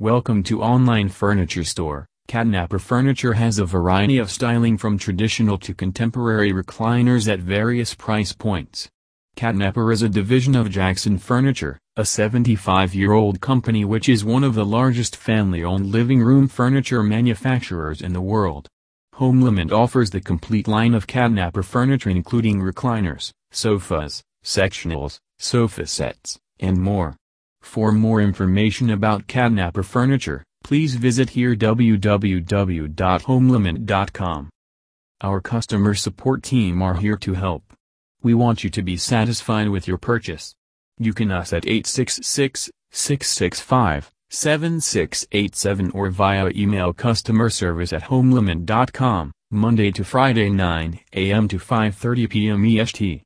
Welcome to Online Furniture Store. Catnapper Furniture has a variety of styling from traditional to contemporary recliners at various price points. Catnapper is a division of Jackson Furniture, a 75-year-old company which is one of the largest family-owned living room furniture manufacturers in the world. HomeLement offers the complete line of Catnapper furniture including recliners, sofas, sectionals, sofa sets, and more. For more information about Catnapper furniture, please visit here www.homelement.com. Our customer support team are here to help. We want you to be satisfied with your purchase. You can us at 866-665-7687 or via email customer service at homelement.com, Monday to Friday 9 a.m. to 5.30 p.m. EST.